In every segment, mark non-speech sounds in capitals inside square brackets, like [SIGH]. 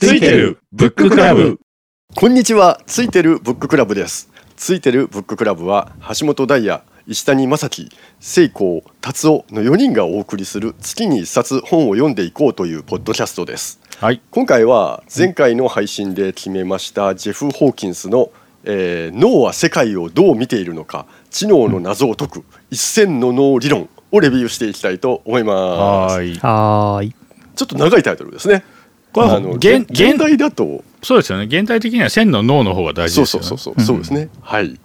ついてるブッククラブ。こんにちは。ついてるブッククラブです。ついてるブッククラブは橋本大也石谷正樹聖光達夫の4人がお送りする月に一冊本を読んでいこうというポッドキャストです。はい。今回は前回の配信で決めましたジェフ・ホーキンスの、えー脳は世界をどう見ているのか知能の謎を解く一線の脳理論をレビューしていきたいと思います。はい。ちょっと長いタイトルですねこれあの現現現代だと。そうですよね。現代的には線の脳の方が大事ですよね。そうそうそう、そう。ですね。はい。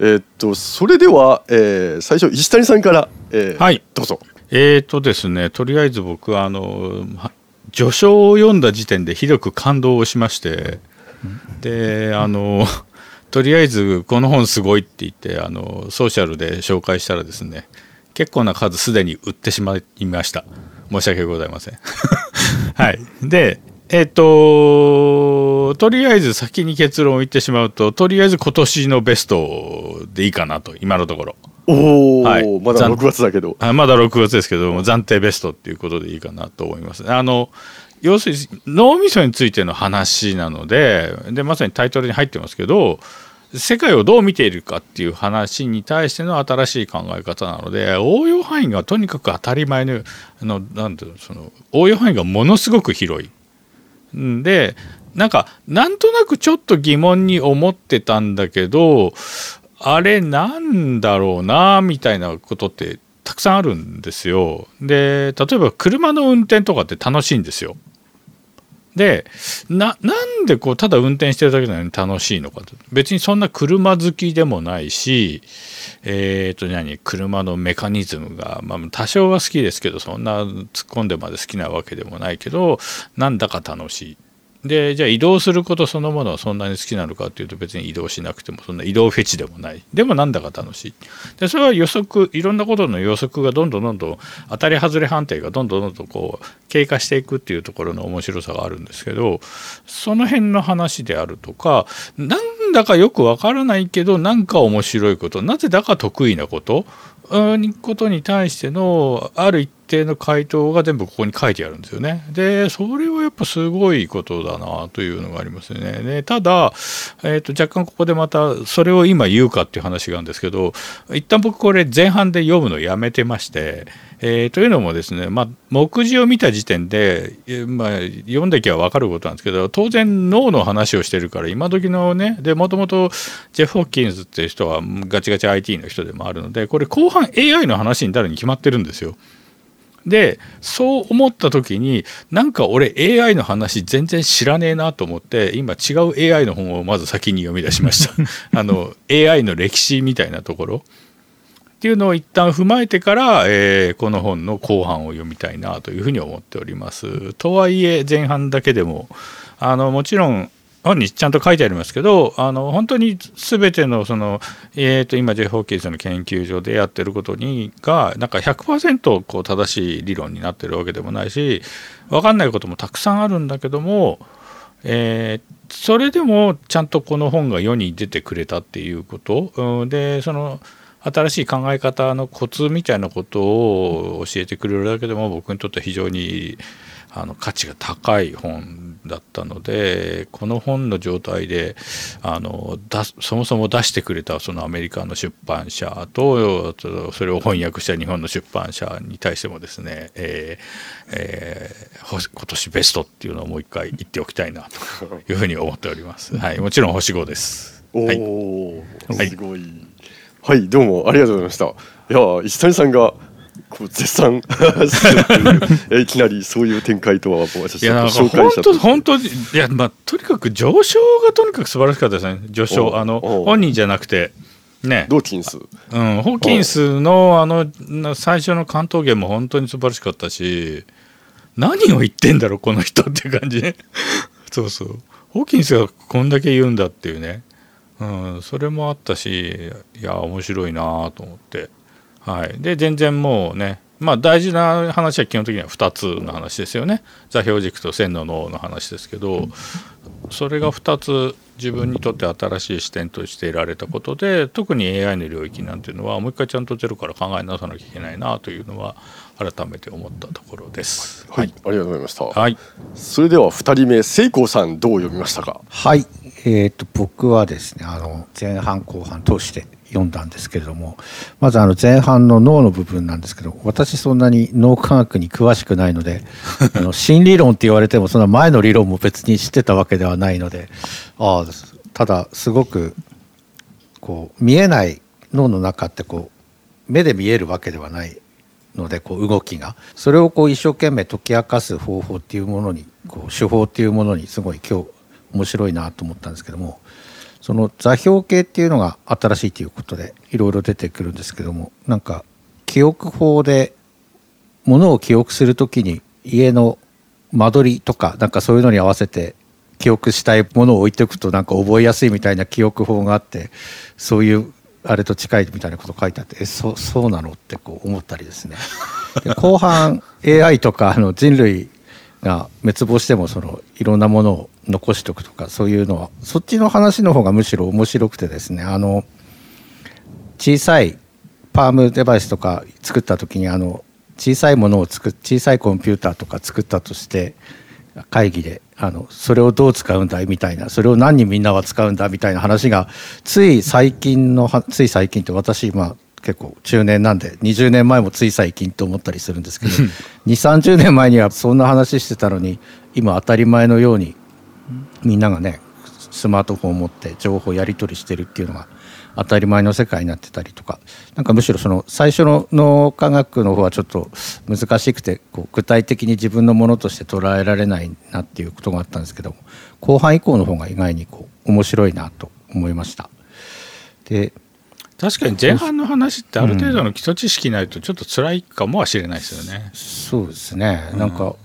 えーっとそれでは、えー最初石谷さんから、えーはい。どうぞ。えーとですねとりあえず僕はあのは序章を読んだ時点でひどく感動をしましてであのとりあえずこの本すごいって言ってあのソーシャルで紹介したらですね結構な数すでに売ってしまいました。申し訳ございませんはい。でえっ、ととりあえず先に結論を言ってしまうととりあえず今年のベストでいいかなと今のところ。おお、はい。まだ残6月だけど。あまだ6月ですけども暫定ベストっていうことでいいかなと思います。あの要するに脳みそについての話なのででまさにタイトルに入ってますけど世界をどう見ているかっていう話に対しての新しい考え方なので応用範囲がとにかく当たり前のあのなんていうのその応用範囲がものすごく広い。でなんかなんとなくちょっと疑問に思ってたんだけどあれなんだろうなみたいなことってたくさんあるんですよ。で例えば車の運転とかって楽しいんですよ。でななんでこうただ運転してるだけなのに楽しいのかと別にそんな車好きでもないしえー、と何車のメカニズムが、まあ、多少は好きですけどそんな突っ込んでまで好きなわけでもないけどなんだか楽しい。でじゃあ移動することそのものはそんなに好きなのかっていうと別に移動しなくてもそんな移動フェチでもない。でもなんだか楽しい。でそれは予測いろんなことの予測がどんどんどんどん当たり外れ判定がどんどんどんどんこう経過していくっていうところの面白さがあるんですけどその辺の話であるとかなんだかよくわからないけどなんか面白いことなぜだか得意なことうんことに対してのある一定の回答が全部ここに書いてあるんですよね。でそれはやっぱすごいことだなというのがありますよね。でただ、えー、と若干ここでまたそれを今言うかっていう話があるんですけど一旦僕これ前半で読むのやめてまして。えーというのもですね、まあ、目次を見た時点で、まあ、読んできゃ分かることなんですけど当然脳の話をしてるから今時のねでもともとジェフ・ホッキンズっていう人はガチガチ IT の人でもあるのでこれ後半 AI の話になるに決まってるんですよ。でそう思った時になんか俺 AI の話全然知らねえなと思って今違う AI の本をまず先に読み出しました [LAUGHS] あの AI の歴史みたいなところっていうのを一旦踏まえてから、えーこの本の後半を読みたいなというふうに思っております。とはいえ前半だけでもあのもちろん本にちゃんと書いてありますけどあの本当に全てのその、えー、と今ジェフ・ホーキンスの研究所でやってることにがなんか100%こう正しい理論になってるわけでもないし分かんないこともたくさんあるんだけども、えーそれでもちゃんとこの本が世に出てくれたっていうこと、でその新しい考え方のコツみたいなことを教えてくれるだけでも僕にとっては非常にあの価値が高い本だったのでこの本の状態であのだそもそも出してくれたそのアメリカの出版社とそれを翻訳した日本の出版社に対してもですね、えーえーほ今年ベストっていうのをもう一回言っておきたいなというふうに思っております。[LAUGHS] はい、もちろん星5です。おお、はいすごいはいどうもありがとうございましたいや石谷さんがこう絶賛 [LAUGHS] いきなりそういう展開とは私いやなんか紹介して本当にいやまあとにかく上昇がとにかく素晴らしかったですね。上お昇あのお本人じゃなくて。ね。ドーキンス。うん、ホーキンスのあのな最初の関東芸も本当に素晴らしかったし何を言ってんだろうこの人っていう感じね。[LAUGHS] そうそう。ホーキンスがこんだけ言うんだっていうね、うん、それもあったしいや面白いなと思ってはいで全然もうねまあ大事な話は基本的には2つの話ですよね座標軸と線の脳の話ですけどそれが2つ自分にとって新しい視点として得られたことで特に AI の領域なんていうのはもう一回ちゃんとゼロから考え直さなきゃいけないなというのは改めて思ったところです。はい、ありがとうございました。はい。それでは二人目、聖光さんどう読みましたか？はい。えっ、ー、と僕はですね、あの前半後半通して読んだんですけれども、まずあの前半の脳の部分なんですけど、私そんなに脳科学に詳しくないので、[LAUGHS] あの新理論って言われてもその前の理論も別に知ってたわけではないので、ああただすごくこう見えない脳の中ってこう目で見えるわけではないのでこう動きが。それをこう一生懸命解き明かす方法っていうものにこう手法っていうものにすごい今日面白いなと思ったんですけどもその座標系っていうのが新しいということでいろいろ出てくるんですけどもなんか記憶法でものを記憶する時に家の間取りとかなんかそういうのに合わせて記憶したいものを置いておくとなんか覚えやすいみたいな記憶法があってそういうあれと近いみたいなこと書いてあってえそそうなのってこう思ったりですね。[LAUGHS] で後半 AI とかあの人類が滅亡してもそのいろんなものを残しておくとかそういうのはそっちの話の方がむしろ面白くてですねあの小さいパームデバイスとか作った時にあの小さいものを作小さいコンピューターとか作ったとして会議であのそれをどう使うんだいみたいなそれを何人みんなは使うんだみたいな話がつい最近のつい最近って私今結構中年なんで20年前もつい最近と思ったりするんですけど2 3 0年前にはそんな話してたのに今当たり前のようにみんながねスマートフォンを持って情報やり取りしてるっていうのが当たり前の世界になってたりとかなんかむしろその最初の脳科学の方はちょっと難しくてこう具体的に自分のものとして捉えられないなっていうことがあったんですけど後半以降の方が意外にこう面白いなと思いました。で確かに前半の話ってある程度の基礎知識ないとちょっと辛いかもしれないですよね。そうですねなんか、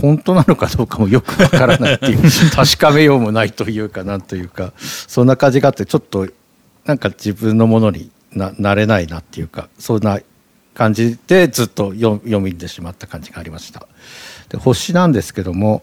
本当なのかどうかもよくわからないっていう [LAUGHS] 確かめようもないというかなんというかそんな感じがあってちょっとなんか自分のものにななれないなっていうかそんな感じでずっと読読みでしまった感じがありました。で星なんですけども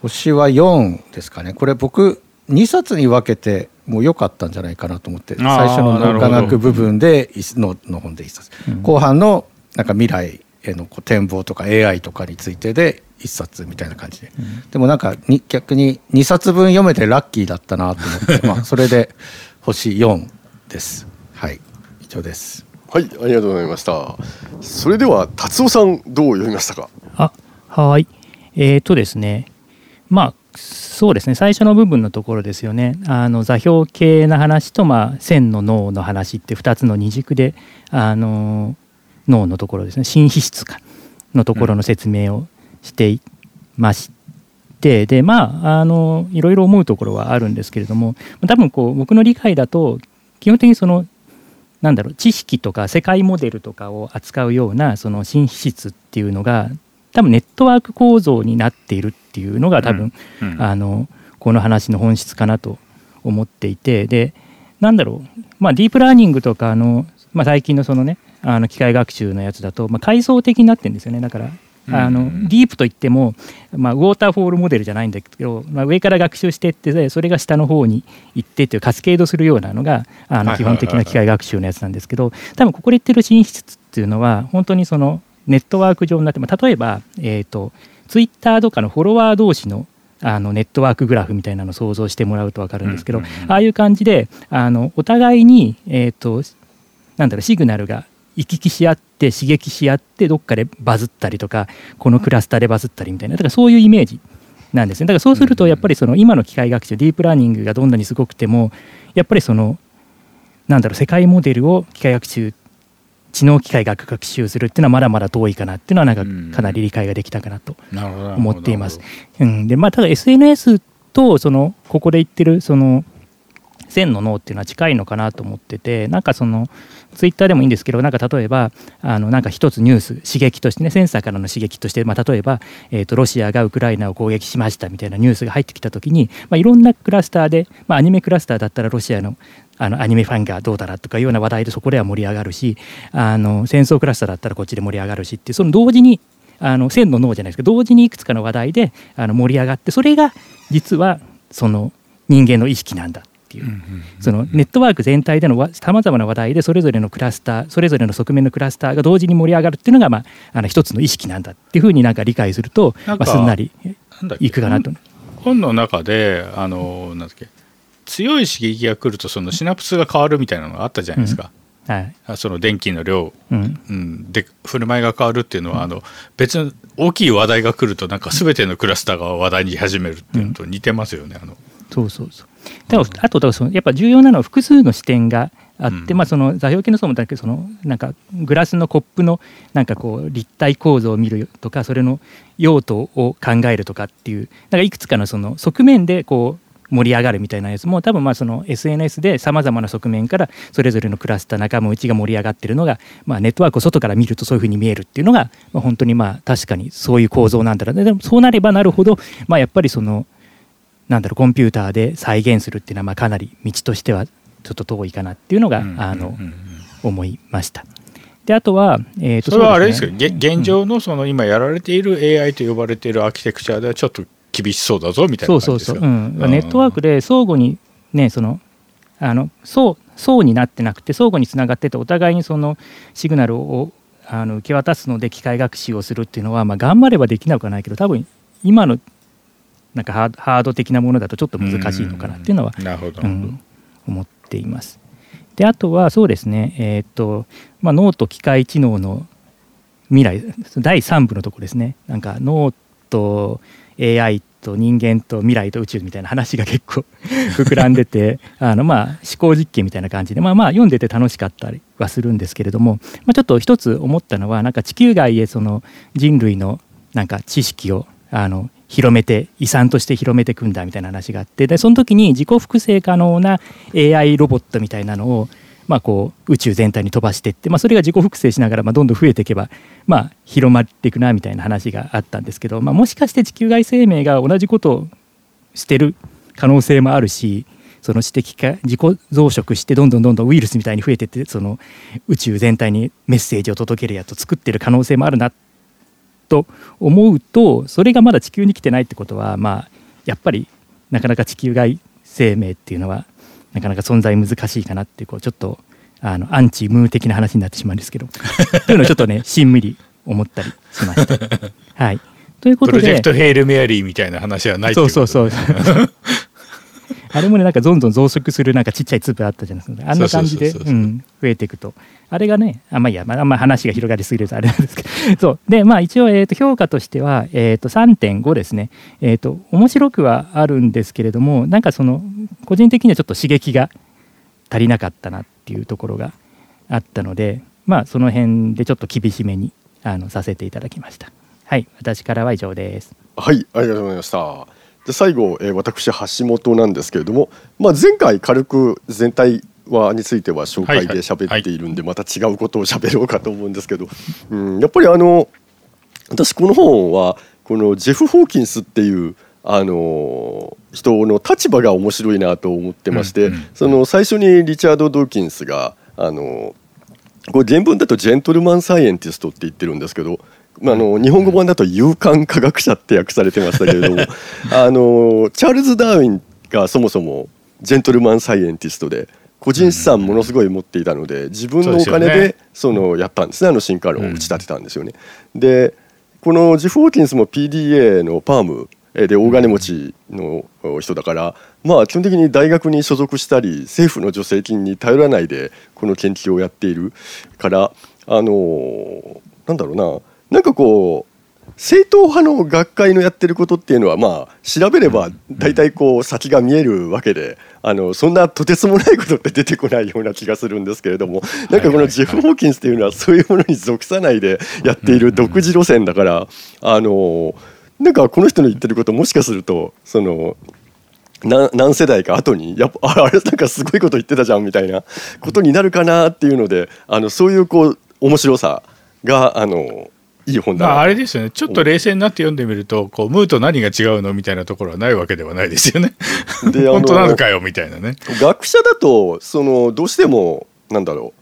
星は4ですかね。これ僕2冊に分けてもう良かったんじゃないかなと思って最初の脳科学部分でのの本で1冊、うん、後半のなんか未来への展望とか AI とかについてで1冊みたいな感じで、うん、でもなんかに逆に2冊分読めてラッキーだったなと思って [LAUGHS] まあそれで星4です。はい、以上です。はい、ありがとうございました。それでは達夫さんどう読みましたか？あ、はい。えっ、ー、とですね。まあそうですね最初の部分のところですよねあの座標系の話と、まあ、線の脳の話って2つの二軸であの脳のところですね新皮質化のところの説明をしていまして、でまああのいろいろ思うところはあるんですけれども多分こう僕の理解だと基本的にそのなんだろう知識とか世界モデルとかを扱うようなその新皮質っていうのが多分ネットワーク構造になっているっていうのが多分、うんうん、あのこの話の本質かなと思っていてでなんだろう、まあ、ディープラーニングとかの、まあ、最近のそのねあの機械学習のやつだと、まあ、階層的になってるんですよね。だからあのディープといっても、まあ、ウォーターフォールモデルじゃないんだけど、まあ、上から学習していってそれが下の方に行ってっていうカスケードするようなのがあの基本的な機械学習のやつなんですけど多分ここで言ってる進出っていうのは本当にそのネットワーク上になって、まあ、例えば、えーと、ツイッターとかのフォロワー同士のあのネットワークグラフみたいなのを想像してもらうと分かるんですけど、ああいう感じであのお互いに、えーと、なんだろうシグナルが行き来し合って刺激し合ってどっかでバズったりとかこのクラスターでバズったりみたいな。だからそういうイメージなんですね。だからそうするとやっぱりその今の機械学習ディープラーニングがどんなにすごくてもやっぱりそのなんだろう世界モデルを機械学習知能機械が学習するっていうのはまだまだ遠いかなっていうのはなんかかなり理解ができたかなと思っています。うん、でまあただ SNS とそのここで言ってるその線の脳っていうのは近いのかなと思っててなんかそのツイッターでもいいんですけどなんか例えばあのなんか一つニュース刺激としてねセンサーからの刺激として、まあ、例えば、えーと、ロシアがウクライナを攻撃しましたみたいなニュースが入ってきた時に、まあ、いろんなクラスターで、まあ、アニメクラスターだったらロシアのあのアニメファンがどうだなとかいうような話題でそこでは盛り上がるしあの戦争クラスターだったらこっちで盛り上がるしってその同時にあの線の脳じゃないですか同時にいくつかの話題であの盛り上がってそれが実はその人間の意識なんだ。っていう、そのネットワーク全体でのさまざまな話題でそれぞれのクラスターそれぞれの側面のクラスターが同時に盛り上がるっていうのが、まあ、あの一つの意識なんだっていうふうになんか理解すると、まあ、すんなりいくかなと。本の中であのなんだっけ？強い刺激が来るとそのシナプスが変わるみたいなのがあったじゃないですか。うん、はい、その電気の量、うん、うん、で振る舞いが変わるっていうのは、うん、あの別の大きい話題が来るとなんか全てのクラスターが話題に始めるっていうのと似てますよね。あの。そうそうそうだからあとそのやっぱ重要なのは複数の視点があって、うん、まあ、その座標系の層もだけどそのなんかグラスのコップのなんかこう立体構造を見るとかそれの用途を考えるとかっていうなんかいくつかのその側面でこう盛り上がるみたいなやつも多分まあその SNS でさまざまな側面からそれぞれのクラスター仲間内が盛り上がってるのが、まあ、ネットワークを外から見るとそういうふうに見えるっていうのが、まあ、本当にまあ確かにそういう構造なんだろうでもそうなればなるほど、まあ、やっぱりそのなんだろうコンピューターで再現するっていうのはまあかなり道としてはちょっと遠いかなっていうのが、あの思いました。であとは、えー、とそれはあれですけど、ね、現状のその今やられている AI と呼ばれているアーキテクチャではちょっと厳しそうだぞみたいなそうそうそう、うん、ネットワークで相互にねそのあの層層になってなくて相互につながっててお互いにそのシグナルをあの受け渡すので機械学習をするっていうのは、まあ、頑張ればできなくはないけど多分今のなんかハード的なものだとちょっと難しいのかなっていうのは、うん、思っています。であとはそうですね、えーとまあ、脳と機械知能の未来第3部のとこですねなんか脳と AI と人間と未来と宇宙みたいな話が結構 [LAUGHS] 膨らんでてあのまあ思考実験みたいな感じでまあまあ読んでて楽しかったりはするんですけれども、まあ、ちょっと一つ思ったのはなんか地球外へその人類のなんか知識をあの広めて遺産として広めていくんだみたいな話があってでその時に自己複製可能な AI ロボットみたいなのをまあ、こう宇宙全体に飛ばしていって、まあ、それが自己複製しながらまあどんどん増えていけば、まあ、広まっていくなみたいな話があったんですけど、まあ、もしかして地球外生命が同じことをしてる可能性もあるしその知的化自己増殖してどんどんどんどんウイルスみたいに増えていってその宇宙全体にメッセージを届けるやつを作ってる可能性もあるなっと思うとそれがまだ地球に来てないってことはまあやっぱりなかなか地球外生命っていうのはなかなか存在難しいかなっていうこうちょっとあのアンチムー的な話になってしまうんですけど [LAUGHS] というのをちょっとねしんみり思ったりしました。はい、ということでプロジェクトヘイルメアリーみたいな話はないそうそうそうあれもねなんかどんどん増殖するなんかちっちゃい粒あったじゃないですか。あんな感じで増えていくと。あれがねあまあいいや、まあ、あんま話が広がりすぎるとあれなんですけど。そう。でまあ一応、えー、と評価としては、えー、と3.5ですね。えっ、ー、と面白くはあるんですけれどもなんかその個人的にはちょっと刺激が足りなかったなっていうところがあったのでまあその辺でちょっと厳しめにあのさせていただきました。はい。私からは以上です。はいありがとうございましたで最後、えー、私橋本なんですけれども、まあ、前回軽く全体はについては紹介で喋っているんで、また違うことを喋ろうかと思うんですけど、うん、やっぱりあの私この本はこのジェフ・ホーキンスっていうあの人の立場が面白いなと思ってまして、その最初にリチャード・ドーキンスがあのこれ原文だとジェントルマン・サイエンティストって言ってるんですけどあの日本語版だと勇敢科学者って訳されてましたけれども [LAUGHS] あのチャールズ・ダーウィンがそもそもジェントルマン・サイエンティストで個人資産ものすごい持っていたので自分のお金でそのやったんですねあの進化論を打ち立てたんですよね。でこのジフ・ホーキンスも PDA のパームで大金持ちの人だからまあ基本的に大学に所属したり政府の助成金に頼らないでこの研究をやっているからあのなんだろうななんかこう正統派の学会のやってることっていうのはまあ調べれば大体こう先が見えるわけであのそんなとてつもないことって出てこないような気がするんですけれどもなんかこのジェフ・ホーキンスっていうのはそういうものに属さないでやっている独自路線だからあのなんかこの人の言ってることもしかするとその何世代か後にやっぱあれなんかすごいこと言ってたじゃんみたいなことになるかなっていうのであのそういうこう面白さがあのいい本だまあ、あれですよね。ちょっと冷静になって読んでみるとこうムーと何が違うのみたいなところはないわけではないですよね。で [LAUGHS] 本当なのかよみたいなね。学者だとそのどうしてもなんだろ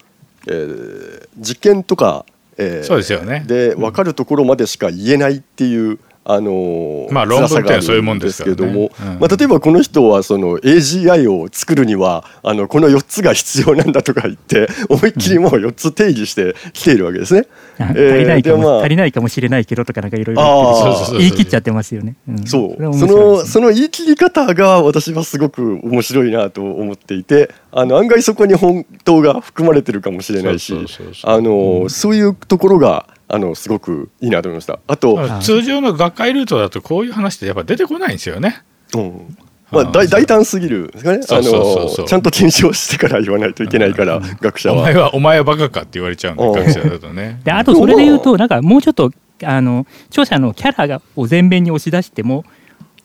う、えー、実験とか、えー、そうですよね。で分かるところまでしか言えないっていうあのまあ論文ってそういうもんですけども、うんまあ、例えばこの人はその AGI を作るにはあのこの4つが必要なんだとか言って [LAUGHS] 思いっきりもう4つ定義してきているわけですね。あえー足りないかも、でまあ足りないかもしれないけどとかなんかいろいろ言ってる。そうそうそう言い切っちゃってますよね。ん。そう。そのその言い切り方が私はすごく面白いなと思っていてあの案外そこに本当が含まれてるかもしれないしそういうところがあのすごくいいなと思いました。あと、まあ通常の学会ルートだとこういう話ってやっぱ出てこないんですよね。うんまあ、大大胆すぎるですかねそうそうそうそうあのちゃんと検証してから言わないといけないから、学者はお前。はお前はバカかって言われちゃうんうんで学者だとね。であとそれで言うとなんかもうちょっとあの著者のキャラがを前面に押し出しても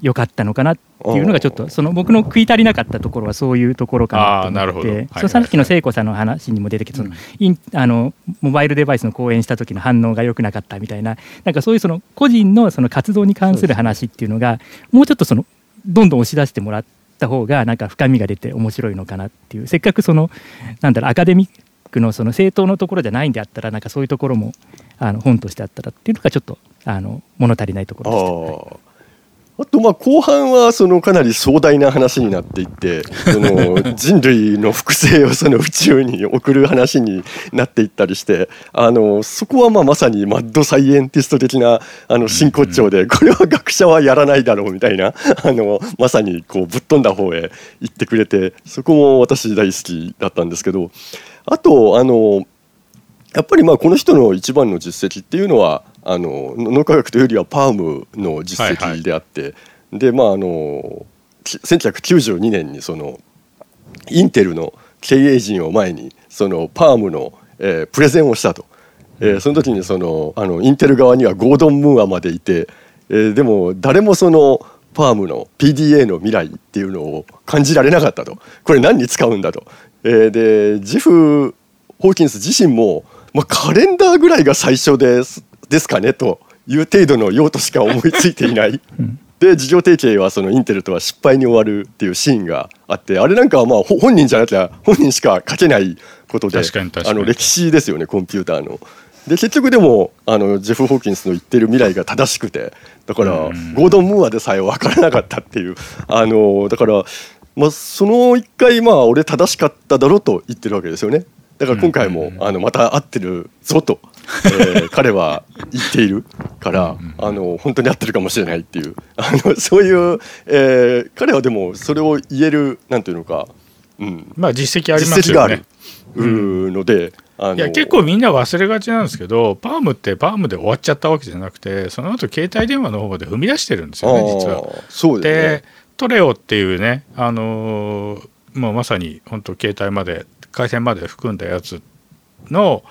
よかったのかなっていうのがちょっとその僕の食い足りなかったところはそういうところかなと思って。そうさっきの聖子さんの話にも出てきてそのインあのモバイルデバイスの講演した時の反応が良くなかったみたいななんかそういうその個人のその活動に関する話っていうのがもうちょっとそのどんどん押し出してもらった方がなんか深みが出て面白いのかなっていう。せっかくそのなんだろうアカデミックのその正当のところじゃないんであったらなんかそういうところもあの本としてあったらっていうのがちょっとあの物足りないとこあろでした。ーあとまあ後半はそのかなり壮大な話になっていって [LAUGHS] その人類の複製をその宇宙に送る話になっていったりしてあのそこはまあまさにマッドサイエンティスト的なあの真骨頂でこれは学者はやらないだろうみたいなあのまさにこうぶっ飛んだ方へ行ってくれてそこも私大好きだったんですけどあとあのやっぱりまあこの人の一番の実績っていうのはあの脳科学というよりはパームの実績であって、でまああのき1992年にそのインテルの経営陣を前にそのパームの、えープレゼンをしたと、えーその時にそのあのインテル側にはゴードン・ムーアまでいて、えーでも誰もそのパームの PDA の未来っていうのを感じられなかったと。これ何に使うんだと、えーでジフ・ホーキンス自身も、まあ、カレンダーぐらいが最初ですですかねという程度の用途しか思いついていない。で事業提携はそのインテルとは失敗に終わるっていうシーンがあってあれなんかはまあほ本人じゃなきゃ本人しか書けないことであの歴史ですよねコンピューターの。で結局でもあのジェフ・ホーキンスの言ってる未来が正しくてだからうんゴードン・ムーアでさえ分からなかったっていうあのだから、まあ、その一回まあ俺正しかっただろうと言ってるわけですよね。だから今回もあのまた会ってるぞと、えー彼は言っているからあの本当に合ってるかもしれないっていう [LAUGHS] あのそういう、えー彼はでもそれを言えるなんていうのか、うん、まあ実績ありますよね。うーので、いや結構みんな忘れがちなんですけどパームってパームで終わっちゃったわけじゃなくてその後携帯電話の方で踏み出してるんですよね実は。そうでね。トレオっていうね、あのーもうまさに本当携帯まで回線まで含んだやつの、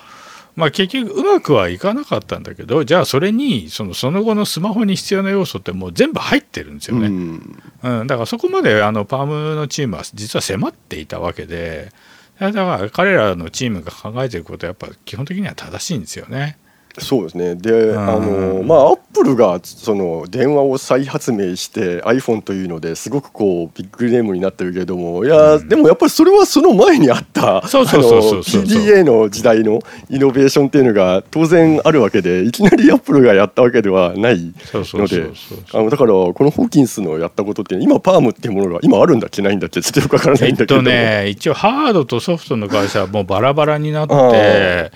まあ、結局うまくはいかなかったんだけどじゃあそれにそのその後のスマホに必要な要素ってもう全部入ってるんですよね。うんうん、だからそこまであのパームのチームは実は迫っていたわけでだから彼らのチームが考えてることはやっぱ基本的には正しいんですよね。そうですね。で、ん。あのまあアップルがその電話を再発明して iPhone というのですごくこうビッグネームになってるけれどもいや、でもやっぱりそれはその前にあった PDA の時代のイノベーションっていうのが当然あるわけでいきなりアップルがやったわけではないのでだからこのホーキンスのやったことって今パームっていうものが今あるんだっけないんだっけちょっとよくわからなえっいんだけれども、とね一応ハードとソフトの会社はもうバラバラになっあて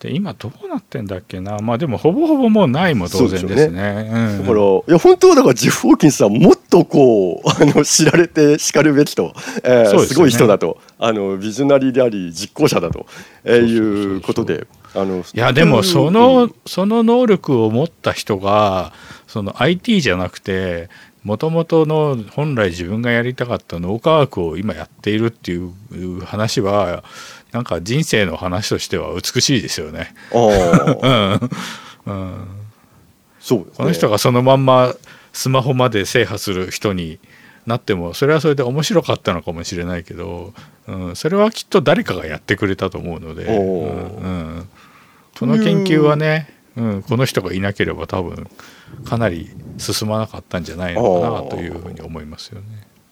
で今どうなってんだっけな。まあでもほぼほぼもうないも当然ですね。うん。だからいや本当はだからジェフ・ホーキンスはもっとこうあの知られてしかるべきと、えーね。すごい人だと。あのビジョナリーであり実行者だと、えーいうことであのいやでもそうん。のその能力を持った人がその IT じゃなくてもともとの本来自分がやりたかった脳科学を今やっているっていう話はなんか人生の話としては美しいですよね。[LAUGHS] うん。うん、そうこの人がそのまんまスマホまで制覇する人になってもそれはそれで面白かったのかもしれないけど、うん、それはきっと誰かがやってくれたと思うので、うん。うん。この研究はね、うん、この人がいなければ多分かなり進まなかったんじゃないのかなというふうに思いますよね。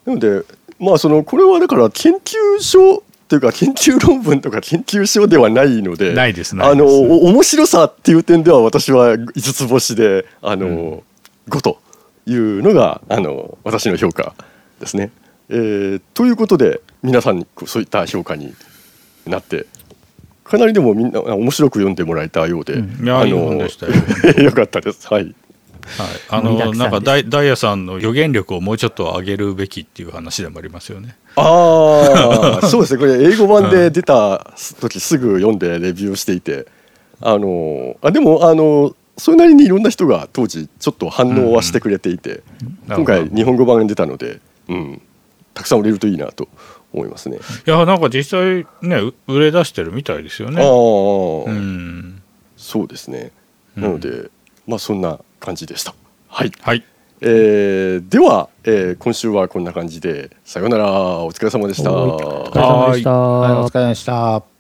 なのでまあそのこれはだから研究所というか研究論文とか研究所ではないのでないですあの面白さっていう点では私は5つ星であの、5というのがあの私の評価ですね。えーということで皆さんにそういった評価になってかなりでもみんなあ面白く読んでもらえたようで、うんあいやいい本でしたよ [LAUGHS] よかったです。はい。はい、あのなんかダイダイヤさんの予言力をもうちょっと上げるべきっていう話でもありますよね。ああ [LAUGHS] そうですね。これ英語版で出た時すぐ読んでレビューをしていて。あのあでもあのそれなりにいろんな人が当時ちょっと反応はしてくれていて、今回日本語版が出たので、うん、たくさん売れるといいなと思いますね。いやなんか実際ねう売れ出してるみたいですよああ、ね。うん。そうですね。うん。なので、まあそんな感じでした。はい。はいえーでは、えー今週はこんな感じでさようならお疲れ様でした。お疲れ様でした。はい、お疲れ様でした。